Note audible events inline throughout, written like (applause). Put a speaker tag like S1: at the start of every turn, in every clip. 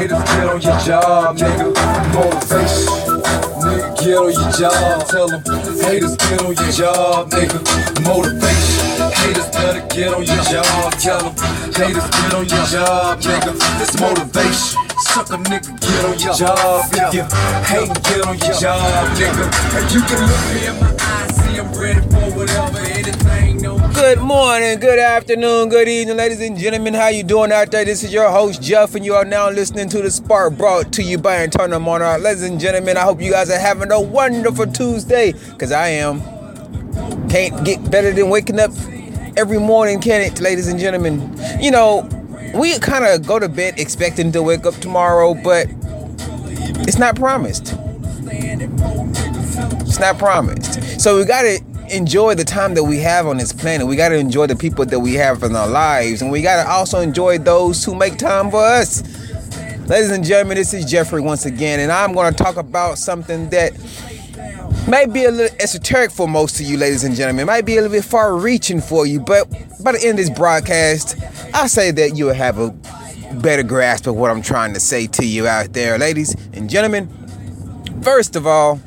S1: Haters get on your job, nigga. Motivation. Nigga, get on your job. Tell them haters get on your job, nigga. Motivation. Haters better get on your job. Tell them haters get on your job, nigga. It's motivation. Suck a nigga, get on your job. You hate, get on your job, nigga. And you can look me in my eyes, see I'm ready for whatever, anything, no.
S2: Good morning, good afternoon, good evening, ladies and gentlemen. How you doing out there? This is your host Jeff, and you are now listening to the Spark brought to you by Internal Monarch. Ladies and gentlemen, I hope you guys are having a wonderful Tuesday, cause I am. Can't get better than waking up every morning, can it, ladies and gentlemen? You know, we kind of go to bed expecting to wake up tomorrow, but it's not promised. It's not promised. So we gotta enjoy the time that we have on this planet. We gotta enjoy the people that we have in our lives, and we gotta also enjoy those who make time for us. Ladies and gentlemen, this is Jeffrey once again, and I'm gonna talk about something that may be a little esoteric for most of you, ladies and gentlemen. It might be a little bit far reaching for you, but by the end of this broadcast, I say that you'll have a better grasp of what I'm trying to say to you out there, ladies and gentlemen. First of all,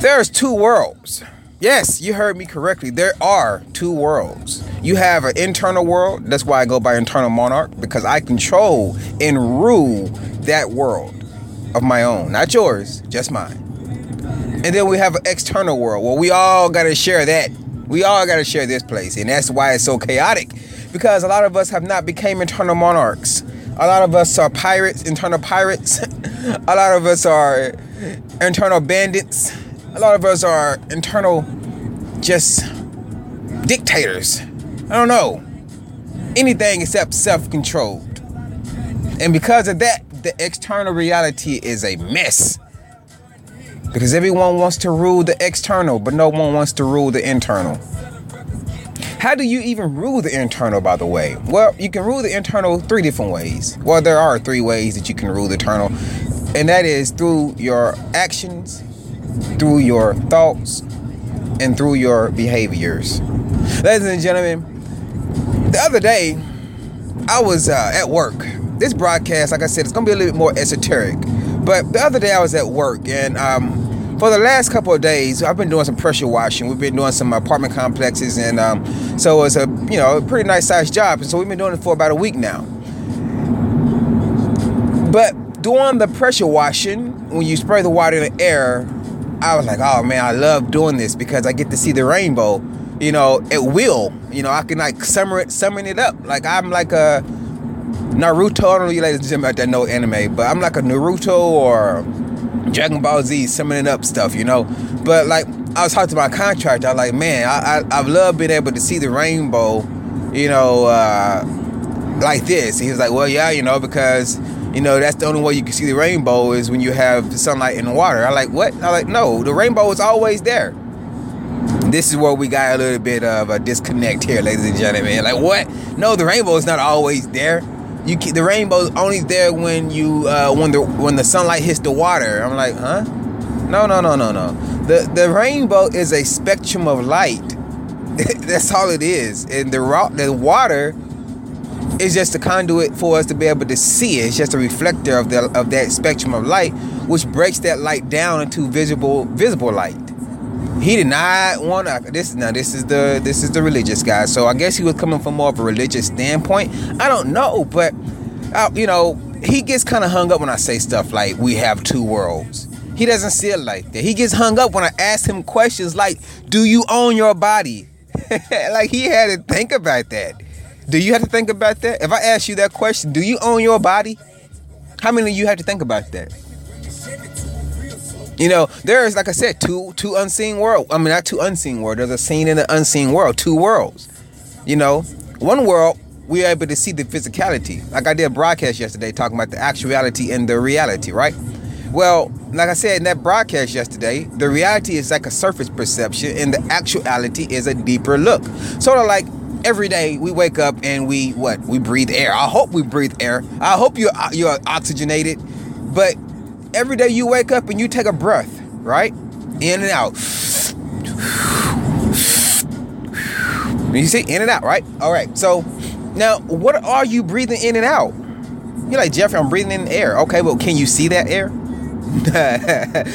S2: there's two worlds. Yes, you heard me correctly. There are two worlds. You have an internal world. That's why I go by internal monarch because I control and rule that world of my own, not yours, just mine. And then we have an external world. Well, we all got to share that. We all got to share this place. And that's why it's so chaotic. Because a lot of us have not became internal monarchs. A lot of us are pirates, internal pirates. (laughs) a lot of us are internal bandits. A lot of us are internal just dictators. I don't know. Anything except self-controlled. And because of that, the external reality is a mess. Because everyone wants to rule the external, but no one wants to rule the internal. How do you even rule the internal, by the way? Well, you can rule the internal three different ways. Well, there are three ways that you can rule the internal, and that is through your actions, through your thoughts, and through your behaviors. Ladies and gentlemen, the other day, I was uh, at work. This broadcast, like I said, it's gonna be a little bit more esoteric. But the other day I was at work, and um, for the last couple of days, I've been doing some pressure washing. We've been doing some apartment complexes, and um, so it's a you know a pretty nice sized job. And so we've been doing it for about a week now. But doing the pressure washing, when you spray the water in the air, I was like, oh man, I love doing this because I get to see the rainbow. You know, it will. You know, I can like summer it, summon it up. Like I'm like a Naruto. I don't know you ladies and gentlemen out there know anime, but I'm like a Naruto or Dragon Ball Z summoning up stuff, you know. But like I was talking to my contractor, I was like, man, I I, I love being able to see the rainbow, you know, uh, like this. He was like, well, yeah, you know, because you know that's the only way you can see the rainbow is when you have sunlight in the water. I like what? I like no, the rainbow is always there. This is where we got a little bit of a disconnect here, ladies and gentlemen. Like what? No, the rainbow is not always there. You can, the rainbow is only there when you uh, when the when the sunlight hits the water. I'm like, huh? No, no, no, no, no. The the rainbow is a spectrum of light. (laughs) That's all it is. And the rock, the water is just a conduit for us to be able to see it. It's just a reflector of the of that spectrum of light, which breaks that light down into visible visible light. He did not want to. This now this is the this is the religious guy. So I guess he was coming from more of a religious standpoint. I don't know, but uh, you know he gets kind of hung up when I say stuff like we have two worlds. He doesn't see it like that. He gets hung up when I ask him questions like, "Do you own your body?" (laughs) like he had to think about that. Do you have to think about that? If I ask you that question, do you own your body? How many of you have to think about that? You know, there is, like I said, two two unseen world. I mean, not two unseen world. There's a seen and an unseen world. Two worlds. You know, one world we're able to see the physicality. Like I did a broadcast yesterday talking about the actuality and the reality, right? Well, like I said in that broadcast yesterday, the reality is like a surface perception, and the actuality is a deeper look. Sort of like every day we wake up and we what? We breathe air. I hope we breathe air. I hope you're you're oxygenated, but every day you wake up and you take a breath, right? In and out. You see, in and out, right? All right. So now, what are you breathing in and out? You're like, Jeffrey, I'm breathing in air. Okay, well, can you see that air? (laughs)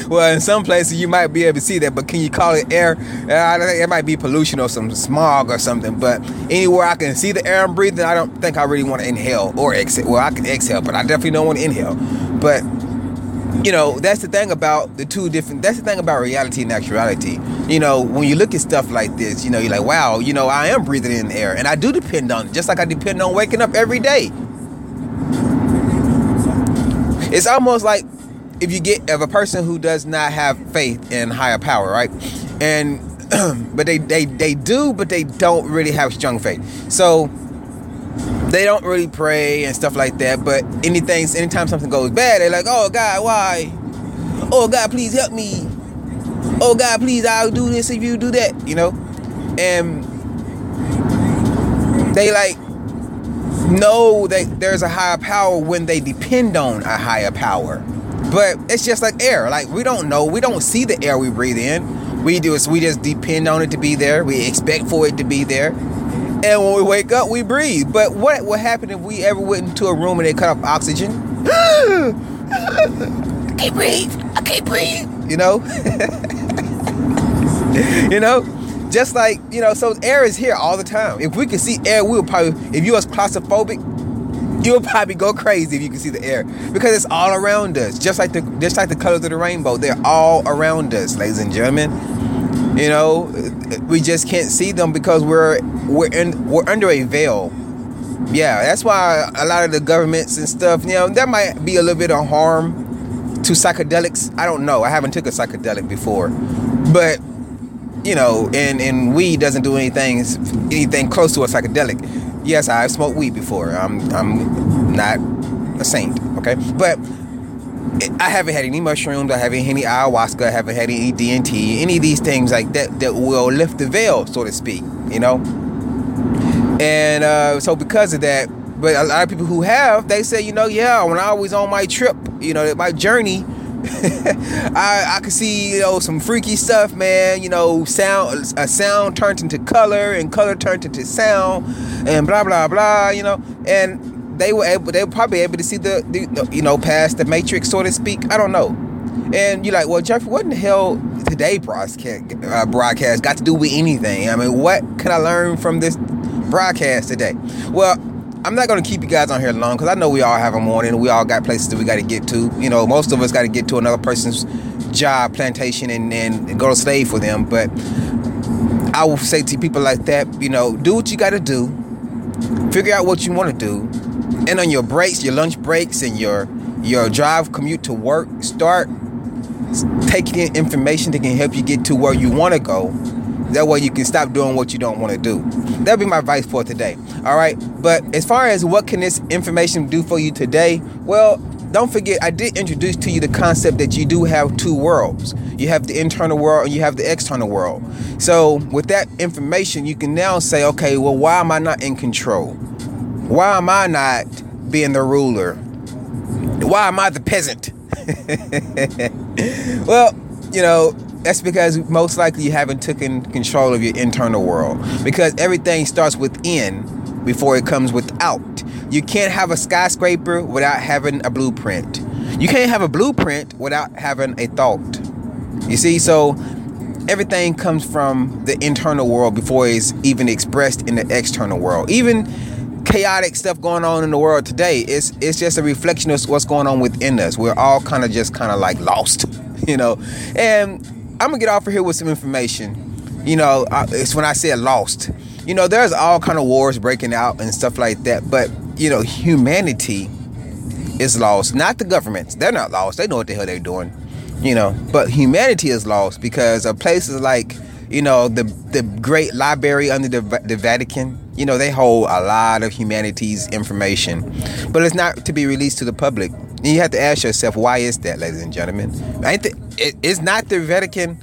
S2: well, in some places you might be able to see that, but can you call it air? Uh, it might be pollution or some smog or something. But anywhere I can see the air I'm breathing, I don't think I really want to inhale or exhale. Well, I can exhale, but I definitely don't want to inhale. But you know, that's the thing about the two different. That's the thing about reality and actuality. You know, when you look at stuff like this, you know, you're like, wow, you know, I am breathing in air, and I do depend on it, just like I depend on waking up every day. It's almost like if you get of a person who does not have faith in higher power, right? And (clears throat) but they they they do, but they don't really have strong faith. So they don't really pray and stuff like that. But anything, anytime something goes bad, they're like, "Oh God, why? Oh God, please help me. Oh God, please, I'll do this if you do that." You know, and they like know that there's a higher power when they depend on a higher power. But it's just like air. Like we don't know. We don't see the air we breathe in. We do is we just depend on it to be there. We expect for it to be there. And when we wake up, we breathe. But what would happen if we ever went into a room and they cut off oxygen? I can't breathe. I can't breathe. You know? (laughs) you know? Just like, you know, so air is here all the time. If we could see air, we would probably, if you was claustrophobic, you would probably go crazy if you could see the air because it's all around us, just like the just like the colors of the rainbow. They're all around us, ladies and gentlemen. You know, we just can't see them because we're we're in we're under a veil. Yeah, that's why a lot of the governments and stuff, you know, that might be a little bit of harm to psychedelics. I don't know. I haven't took a psychedelic before, but you know, and and weed doesn't do anything anything close to a psychedelic. Yes, I've smoked weed before. I'm I'm not a saint, okay, but I haven't had any mushrooms. I haven't had any ayahuasca. I haven't had any DMT. Any of these things like that that will lift the veil, so to speak. You know, and uh, so because of that, but a lot of people who have, they say, you know, yeah, when I was on my trip, you know, my journey I I could see you know some freaky stuff, man. You know, sound a sound turned into color, and color turned into sound, and blah blah blah. You know, and they were able, they were probably able to see the, the you know past the matrix, so to speak. I don't know. And you're like, well, Jeffrey, what in the hell today broadcast uh, broadcast got to do with anything? I mean, what can I learn from this broadcast today? Well, I'm not gonna keep you guys on here long because I know we all have a morning. We all got places that we got to get to. You know, most of us got to get to another person's job, plantation, and, then go to slave for them. But I will say to people like that, you know, do what you got to do. Figure out what you want to do, and on your breaks, your lunch breaks, and your your drive commute to work, start taking in information that can help you get to where you want to go that way you can stop doing what you don't want to do. That'll be my advice for today. All right. But as far as what can this information do for you today, well, don't forget I did introduce to you the concept that you do have two worlds. You have the internal world and you have the external world. So with that information, you can now say, okay, well, why am I not in control? Why am I not being the ruler? Why am I the peasant? (laughs) well, you know, that's because most likely you haven't taken control of your internal world. Because everything starts within before it comes without. You can't have a skyscraper without having a blueprint. You can't have a blueprint without having a thought. You see, so everything comes from the internal world before it's even expressed in the external world. Even chaotic stuff going on in the world today it's it's just a reflection of what's going on within us we're all kind of just kind of like lost (laughs) you know and I'm gonna get off of here with some information. You know, it's when I said lost. You know, there's all kind of wars breaking out and stuff like that, but you know, humanity is lost. Not the governments; they're not lost. They know what the hell they're doing. You know, but humanity is lost because of places like you know the the great library under the, the Vatican. You know, they hold a lot of humanity's information, but it's not to be released to the public. And you have to ask yourself, why is that, ladies and gentlemen? Ain't the, it, is not the Vatican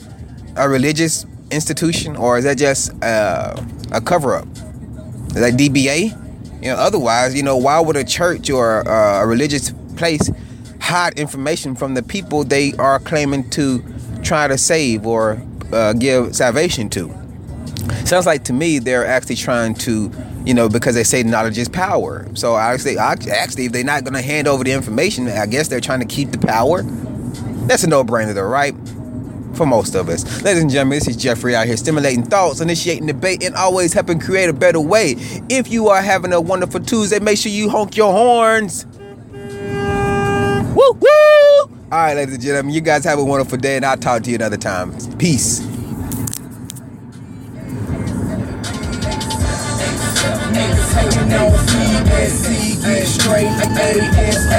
S2: a religious institution, or is that just uh, a cover up? Is that DBA? You know, otherwise, you know, why would a church or uh, a religious place hide information from the people they are claiming to try to save or uh, give salvation to? Sounds like to me they're actually trying to You know, because they say knowledge is power. So actually, actually, if they're not going to hand over the information, I guess they're trying to keep the power. That's a no-brainer, though, right? For most of us. Ladies and gentlemen, this is Jeffrey out here stimulating thoughts, initiating debate, and always helping create a better way. If you are having a wonderful Tuesday, make sure you honk your horns. Woo woo! All right, ladies and gentlemen, you guys have a wonderful day, and I'll talk to you another time. Peace. Get straight, A-S-A.